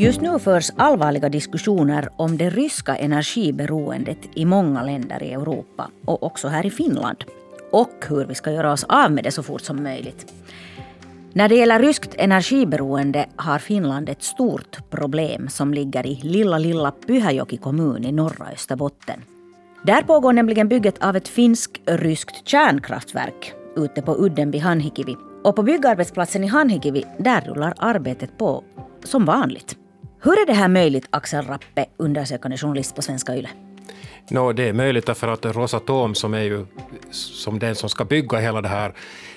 Just nu förs allvarliga diskussioner om det ryska energiberoendet i många länder i Europa och också här i Finland. Och hur vi ska göra oss av med det så fort som möjligt. När det gäller ryskt energiberoende har Finland ett stort problem som ligger i lilla, lilla Pyhäjoki kommun i norra Österbotten. Där pågår nämligen bygget av ett finsk-ryskt kärnkraftverk ute på udden vid Hanhikivi. Och på byggarbetsplatsen i Hanhikivi, där rullar arbetet på som vanligt. Hur är det här möjligt, Axel Rappe, undersökande journalist på Svenska Yle? No, det är möjligt därför att Rosatom, som är ju som den som ska bygga hela det här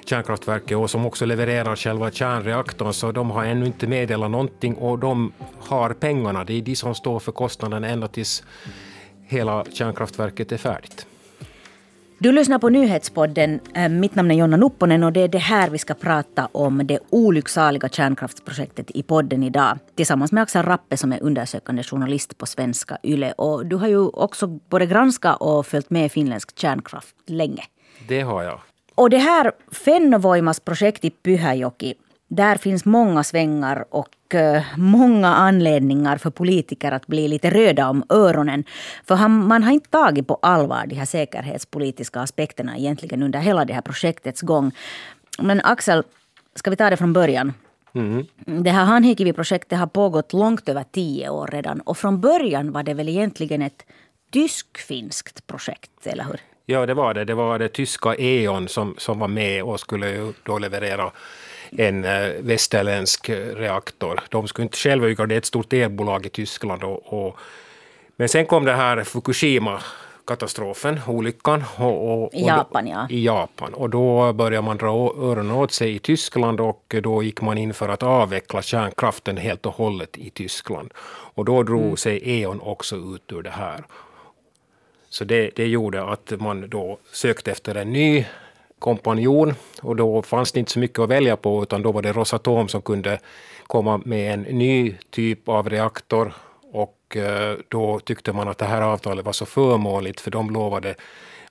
kärnkraftverket och som också levererar själva kärnreaktorn, så de har ännu inte meddelat någonting och de har pengarna. Det är de som står för kostnaden ända tills hela kärnkraftverket är färdigt. Du lyssnar på nyhetspodden. Eh, mitt namn är Jonna Nupponen och det är det här vi ska prata om, det olycksaliga kärnkraftsprojektet i podden idag. Tillsammans med Axel Rappe som är undersökande journalist på Svenska Yle. Och du har ju också både granskat och följt med finländsk kärnkraft länge. Det har jag. Och det här Fennovoimas projekt i Pyhäjoki, där finns många svängar och många anledningar för politiker att bli lite röda om öronen. För man har inte tagit på allvar de här säkerhetspolitiska aspekterna egentligen under hela det här projektets gång. Men Axel, ska vi ta det från början? Mm. Det här Hanhikivi-projektet har pågått långt över tio år redan. Och från början var det väl egentligen ett tysk-finskt projekt, eller hur? Ja, det var det. Det var det tyska E.ON som, som var med och skulle då leverera en eh, västerländsk reaktor. De skulle inte själva bygga, det är ett stort elbolag i Tyskland. Och, och, men sen kom det här Fukushima katastrofen, olyckan. Och, och, I Japan, ja. I Japan. Och då började man dra öronen åt sig i Tyskland och då gick man in för att avveckla kärnkraften helt och hållet i Tyskland. Och då drog mm. sig E.ON också ut ur det här. Så det, det gjorde att man då sökte efter en ny kompanjon och då fanns det inte så mycket att välja på utan då var det Rosatom som kunde komma med en ny typ av reaktor och eh, då tyckte man att det här avtalet var så förmånligt för de lovade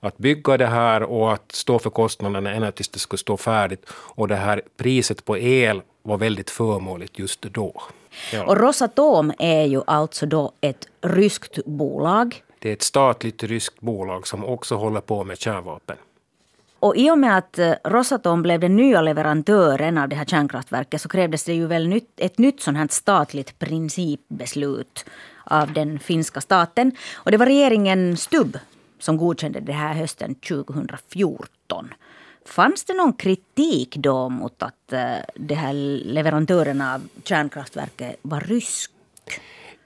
att bygga det här och att stå för kostnaderna ända tills det skulle stå färdigt. Och det här priset på el var väldigt förmånligt just då. Ja. Och Rosatom är ju alltså då ett ryskt bolag. Det är ett statligt ryskt bolag som också håller på med kärnvapen. Och i och med att eh, Rosatom blev den nya leverantören av det här kärnkraftverket så krävdes det ju väl ett nytt sånt här statligt principbeslut av den finska staten. Och det var regeringen Stubb som godkände det här hösten 2014. Fanns det någon kritik då mot att eh, det här leverantören av kärnkraftverket var rysk?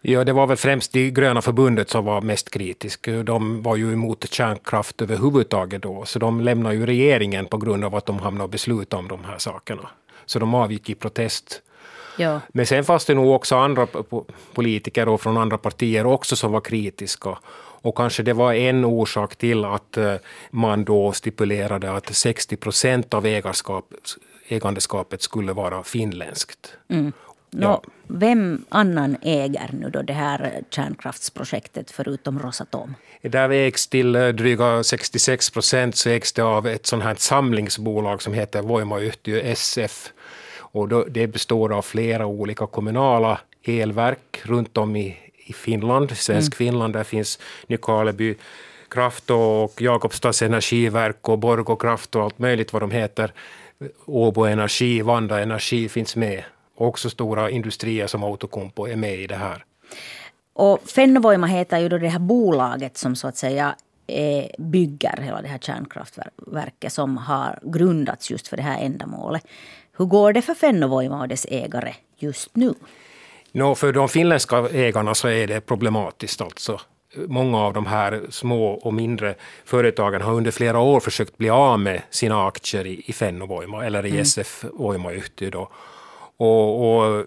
Ja, det var väl främst de gröna förbundet som var mest kritisk. De var ju emot kärnkraft överhuvudtaget då, så de lämnade ju regeringen på grund av att de hamnade och beslutade om de här sakerna. Så de avgick i protest. Ja. Men sen fanns det nog också andra politiker och från andra partier också som var kritiska. Och kanske det var en orsak till att eh, man då stipulerade att 60 procent av ägarskap, ägandeskapet skulle vara finländskt. Mm. Ja. vem annan äger nu då det här kärnkraftsprojektet förutom Rosatom? Där ägs till eh, dryga 66 procent så ägs det av ett sånt här samlingsbolag som heter Voimayhtiö SF. Och då, det består av flera olika kommunala elverk runt om i, i Finland, svensk mm. Finland. Där finns Nykarleby kraft och Jakobstads energiverk och Borgå kraft och allt möjligt vad de heter. Åbo Energi, Vanda Energi finns med. Och också stora industrier som Outokumpu är med i det här. Och Fennovoima heter ju då det här bolaget som så att säga är, bygger hela det här kärnkraftverket som har grundats just för det här ändamålet. Hur går det för Fennovoima och dess ägare just nu? No, för de finländska ägarna så är det problematiskt. Alltså. Många av de här små och mindre företagen har under flera år försökt bli av med sina aktier i, i Fennovoima eller i mm. SF Voimayhtiö. Och, och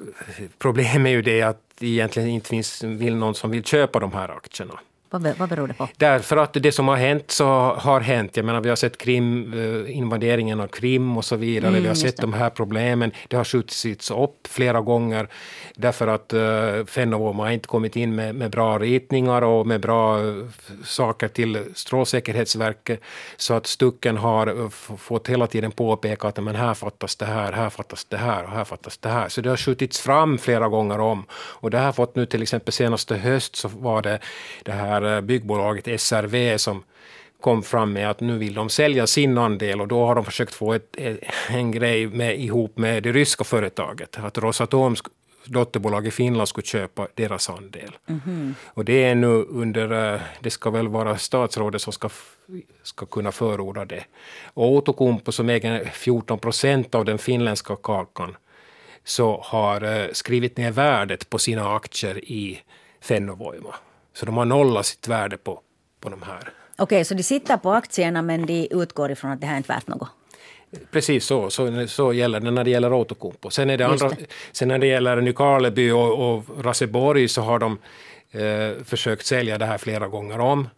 problemet är ju det att det egentligen inte finns vill någon som vill köpa de här aktierna. Vad, vad beror det på? Därför att det som har hänt så har hänt. Jag menar, vi har sett Krim, eh, invaderingen av Krim och så vidare. Mm, vi har sett de här problemen. Det har skjutits upp flera gånger därför att uh, Fennovoima har inte kommit in med, med bra ritningar och med bra uh, saker till Strålsäkerhetsverket. Så att Stucken har fått hela tiden påpeka att men här fattas det här, här fattas det här och här fattas det här. Så det har skjutits fram flera gånger om. Och det har fått nu till exempel senaste höst så var det det här eh, byggbolaget SRV som kom fram med att nu vill de sälja sin andel och då har de försökt få ett, en grej med, ihop med det ryska företaget. Att Rosatoms dotterbolag i Finland skulle köpa deras andel. Mm -hmm. Och det är nu under, eh, det ska väl vara statsrådet som ska, ska kunna förorda det. Och Outokumpu som äger 14 procent av den finländska kakan så har eh, skrivit ner värdet på sina aktier i Fennovoima. Så de har nollat sitt värde på, på de här. Okej, okay, så de sitter på aktierna men de utgår ifrån att det här inte är värt något? Precis så, så, så gäller det när det gäller Outokumpu. Sen, är det andra, sen när det gäller Nykarleby och, och Raseborg så har de eh, försökt sälja det här flera gånger om.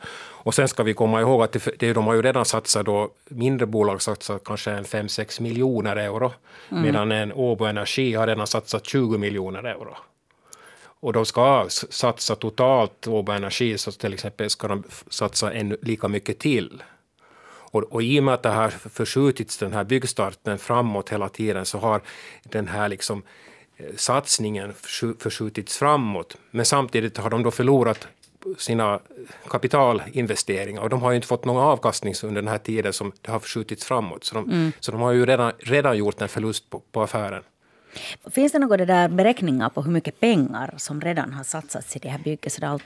Och sen ska vi komma ihåg att det, det, de har ju redan satsat då, mindre bolag satsat kanske 5-6 miljoner euro, mm. medan en Åbo Energi har redan satsat 20 miljoner euro. Och de ska satsa totalt, Åbo Energi, så till exempel ska de satsa ännu lika mycket till. Och, och i och med att det har förskjutits, den här byggstarten framåt hela tiden, så har den här liksom eh, satsningen förskjutits framåt. Men samtidigt har de då förlorat sina kapitalinvesteringar och de har ju inte fått någon avkastning under den här tiden som det har förskjutits framåt. Så de, mm. så de har ju redan, redan gjort en förlust på, på affären. Finns det några där beräkningar på hur mycket pengar som redan har satsats i det här bygget? Så det, allt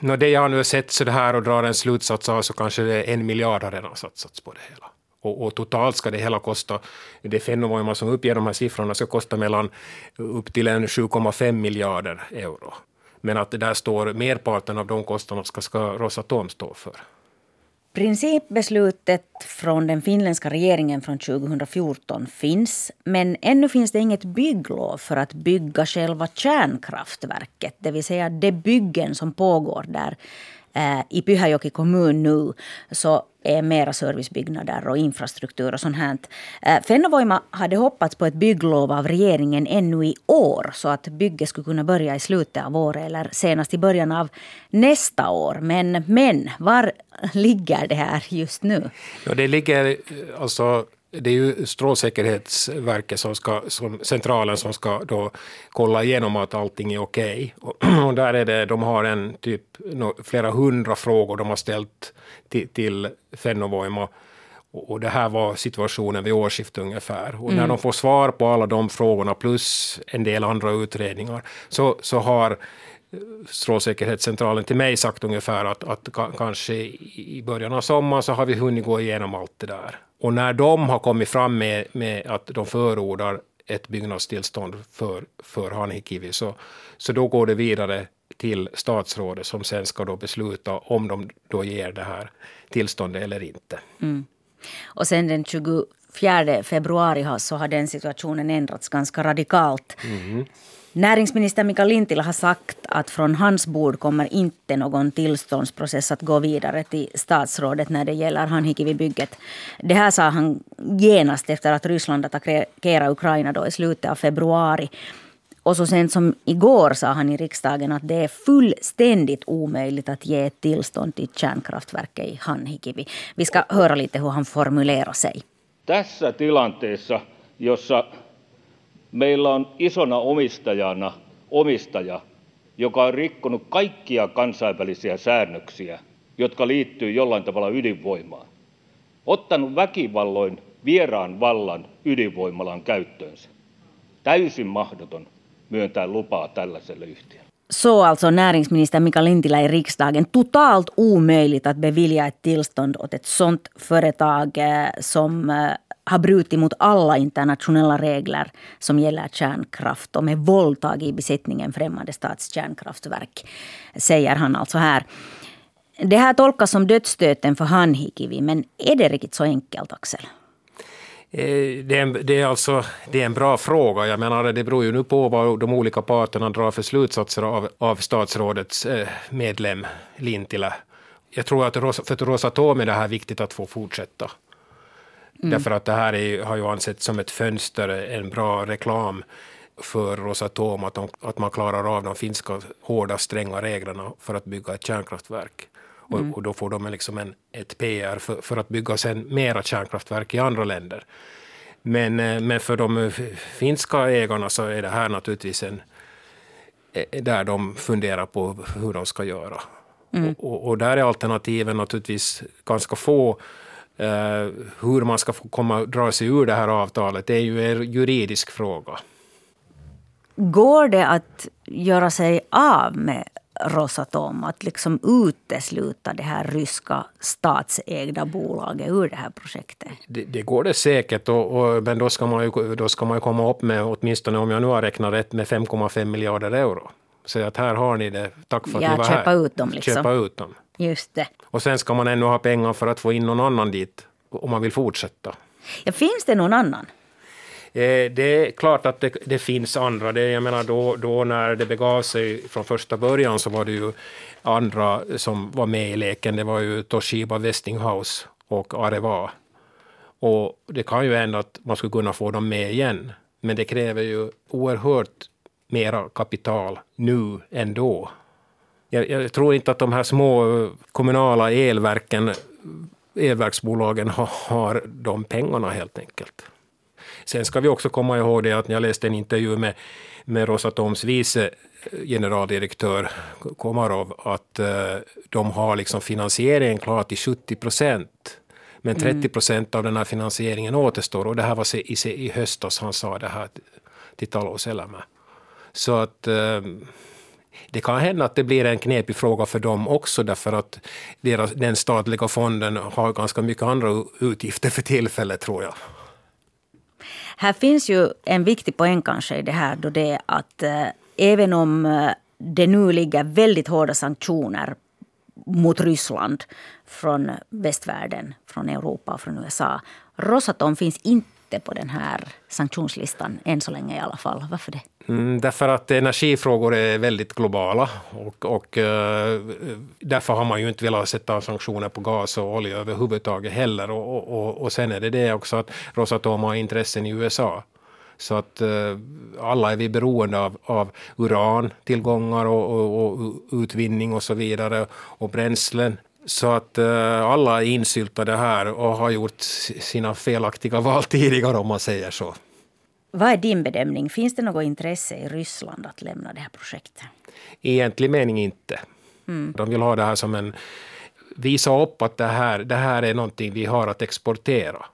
no, det jag nu har sett så det här och drar en slutsats av så kanske det är en miljard har redan satsats på det hela. Och, och, totalt ska det hela kosta, det Fennovoima som uppger de här siffrorna, ska kosta mellan upp till en 7,5 miljarder euro. Men att det där står merparten av de kostnaderna ska, ska Rosatom stå för. Principbeslutet från den finländska regeringen från 2014 finns men ännu finns det inget bygglov för att bygga själva kärnkraftverket. Det vill säga de byggen som pågår där Eh, i Pyhäjoki kommun nu. Så är mera servicebyggnader och infrastruktur och sånt här. Eh, Fennovoima hade hoppats på ett bygglov av regeringen ännu i år så att bygget skulle kunna börja i slutet av året eller senast i början av nästa år. Men, men var ligger det här just nu? Ja, det ligger eh, alltså det är ju Strålsäkerhetsverket, som ska, som centralen, som ska då kolla igenom att allting är okej. Okay. Och, där är det, de har en typ, flera hundra frågor de har ställt till, till Fennovoima. Och det här var situationen vid årsskiftet ungefär. Och mm. när de får svar på alla de frågorna plus en del andra utredningar så, så har Strålsäkerhetscentralen till mig sagt ungefär att, att kanske i början av sommaren så har vi hunnit gå igenom allt det där. Och när de har kommit fram med, med att de förordar ett byggnadstillstånd för, för Hanhikivi så, så då går det vidare till statsrådet som sen ska då besluta om de då ger det här tillståndet eller inte. Mm. Och sen den 24 februari så har den situationen ändrats ganska radikalt. Mm. Näringsminister Mikael Lintilä har sagt att från hans bord kommer inte någon tillståndsprocess att gå vidare till statsrådet när det gäller Hanhikivi-bygget. Det här sa han genast efter att Ryssland attackerade Ukraina då i slutet av februari. Och så sent som igår sa han i riksdagen att det är fullständigt omöjligt att ge ett tillstånd till kärnkraftverket i Hanhikivi. Vi ska höra lite hur han formulerar sig. Tässä tilanteessa, jossa meillä on isona omistajana omistaja, joka on rikkonut kaikkia kansainvälisiä säännöksiä, jotka liittyy jollain tavalla ydinvoimaan, ottanut väkivalloin vieraan vallan ydinvoimalan käyttöönsä. Täysin mahdoton myöntää lupaa tällaiselle yhtiölle. Så alltså näringsminister Mika Lintilä i riksdagen. Totalt omöjligt att bevilja ett tillstånd åt ett sånt företag eh, som eh, har brutit mot alla internationella regler som gäller kärnkraft och med våld tagit i besittningen främmande stats kärnkraftverk, säger han alltså här. Det här tolkas som dödsstöten för Hanhikivi, men är det riktigt så enkelt, Axel? Eh, det är, en, det, är alltså, det är en bra fråga. Jag menar, det beror ju nu på vad de olika parterna drar för slutsatser av, av statsrådets eh, medlem Lintilä. Jag tror att för Rosatom är det här viktigt att få fortsätta. Mm. Därför att det här är, har ju ansetts som ett fönster, en bra reklam för Rosatom, att, de, att man klarar av de finska hårda, stränga reglerna för att bygga ett kärnkraftverk. Mm. Och, och, då får de liksom en, ett PR för, för att bygga sen mera kärnkraftverk i andra länder. Men, eh, men för de finska ägarna så är det här naturligtvis en, eh, där de funderar på hur de ska göra. Mm. Och, och, där är alternativen naturligtvis ganska få. Uh, hur man ska få komma, dra sig ur det här avtalet det är ju en juridisk fråga. Går det att göra sig av med Rosatom att liksom utesluta det här ryska statsägda bolaget ur det här projektet? Det, det går det säkert, och, och, men då ska, man ju, då ska man ju komma upp med, åtminstone om jag nu har räknat rätt, med 5,5 miljarder euro. Så att här har ni det, tack för att ja, ni var köpa här. Ut dem liksom. Köpa ut dem. Just det. Och sen ska man ännu ha pengar för att få in någon annan dit, om man vill fortsätta. Ja, finns det någon annan? Eh, det är klart att det, det, finns andra. Det, jag menar då, då när det begav sig från första början så var det ju andra som var med i leken. Det var ju Toshiba, Westinghouse och Areva. Och det kan ju hända att man skulle kunna få dem med igen. Men det kräver ju oerhört mera kapital nu än då. Jag, jag tror inte att de här små kommunala elverken, elverksbolagen har, har de pengarna helt enkelt. Sen ska vi också komma ihåg det att jag läste en intervju med, med Rosatoms vice generaldirektör Komarov att uh, de har liksom finansieringen klar till 70 procent. Men 30 mm. procent av den här finansieringen återstår och det här var i, i, höstas han sa det här till Talouselämä. Så att det kan hända att det blir en knepig fråga för dem också därför att deras, den statliga fonden har ganska mycket andra utgifter för tillfället tror jag. Här finns ju en viktig poäng kanske i det här då det är att eh, även om eh, det nu ligger väldigt hårda sanktioner mot Ryssland från västvärlden, från Europa och från USA. Rosatom finns inte på den här sanktionslistan än så länge i alla fall. Varför det? Mm, därför att energifrågor är väldigt globala och, och eh, därför har man ju inte velat sätta sanktioner på gas och olja överhuvudtaget heller. Och, och, och, sen är det det också att Rosatom har intressen i USA. Så att eh, alla är vi beroende av, av urantillgångar och, och, och, utvinning och så vidare och bränslen. Så att eh, alla är insyltade här och har gjort sina felaktiga val tidigare om man säger så. Vad är din bedömning? Finns det något intresse i Ryssland att lämna det här projektet? I egentlig mening inte. Mm. De vill ha det här som en... Visa upp att det här, det här är någonting vi har att exportera.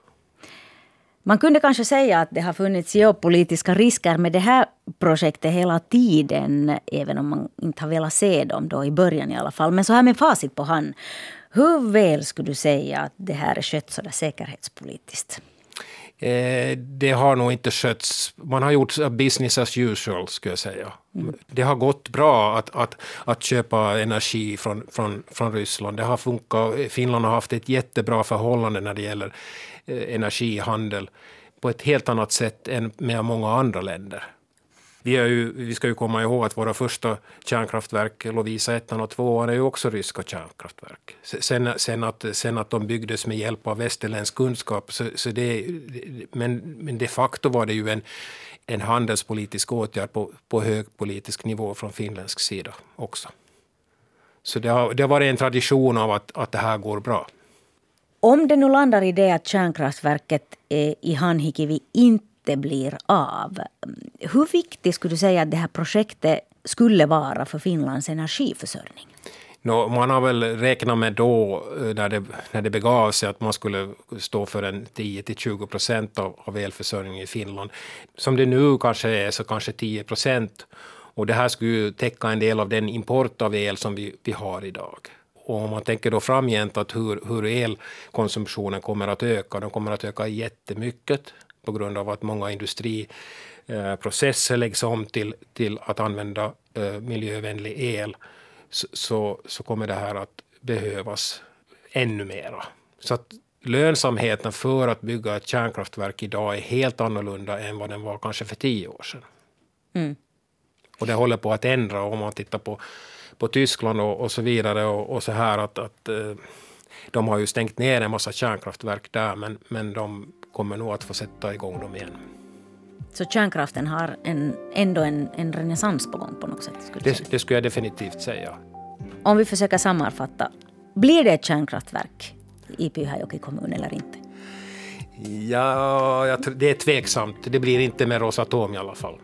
Man kunde kanske säga att det har funnits geopolitiska risker med det här projektet hela tiden, även om man inte har velat se dem då i början i alla fall. Men så här med facit på hand, hur väl skulle du säga att det här är skött sådär säkerhetspolitiskt? Eh, det har nog inte skötts. Man har gjort business as usual, skulle jag säga. Mm. Det har gått bra att, att, att köpa energi från, från, från Ryssland. Det har funkat. Finland har haft ett jättebra förhållande när det gäller eh, energihandel på ett helt annat sätt än med många andra länder. Vi, är ju, vi ska ju komma ihåg att våra första kärnkraftverk, Lovisa 1 och 2, är ju också ryska kärnkraftverk. Sen, sen, att, sen att de byggdes med hjälp av västerländsk kunskap, så, så det, men, men de facto var det ju en, en handelspolitisk åtgärd på, på hög politisk nivå från finländsk sida också. Så det har, det har varit en tradition av att, att det här går bra. Om det nu landar i det att kärnkraftverket i Hanhikivi inte inte blir av. Hur viktigt skulle du säga att det här projektet skulle vara för Finlands energiförsörjning? No, man har väl räknat med då, eh, när det, när det begav sig, att man skulle stå för en 10-20 procent av, av elförsörjningen i Finland. Som det nu kanske är, så kanske 10 procent. Och det här skulle ju täcka en del av den import av el som vi, vi har idag. Och om man tänker då framgent att hur, hur elkonsumtionen kommer att öka, den kommer att öka jättemycket på grund av att många industriprocesser läggs om till, till att använda eh, miljövänlig el så, så kommer det här att behövas ännu mera. Så att lönsamheten för att bygga ett kärnkraftverk idag är helt annorlunda än vad den var kanske för tio år sedan. Mm. Och det håller på att ändra om man tittar på, på Tyskland och, och så vidare och, och, så här att, att eh, de har ju stängt ner en massa kärnkraftverk där men, men de kommer nog att få sätta igång dem igen. Så kärnkraften har en, ändå en, en renässans på gång på något sätt? Skulle det, det skulle jag definitivt säga. Om vi försöker sammanfatta, blir det ett kärnkraftverk i Pyhäjoki kommun eller inte? Ja, det är tveksamt. Det blir inte med Rosatom i alla fall.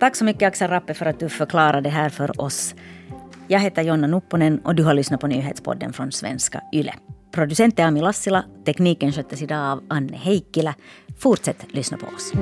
Tack så mycket Axel Rappe för att du förklarade det här för oss. Jag heter Jonna Nupponen och du har lyssnat på nyhetspodden från Svenska Yle. Producent är Ami Lassila, tekniken sköttes idag av Anne Heikkilä. Fortsätt lyssna på oss.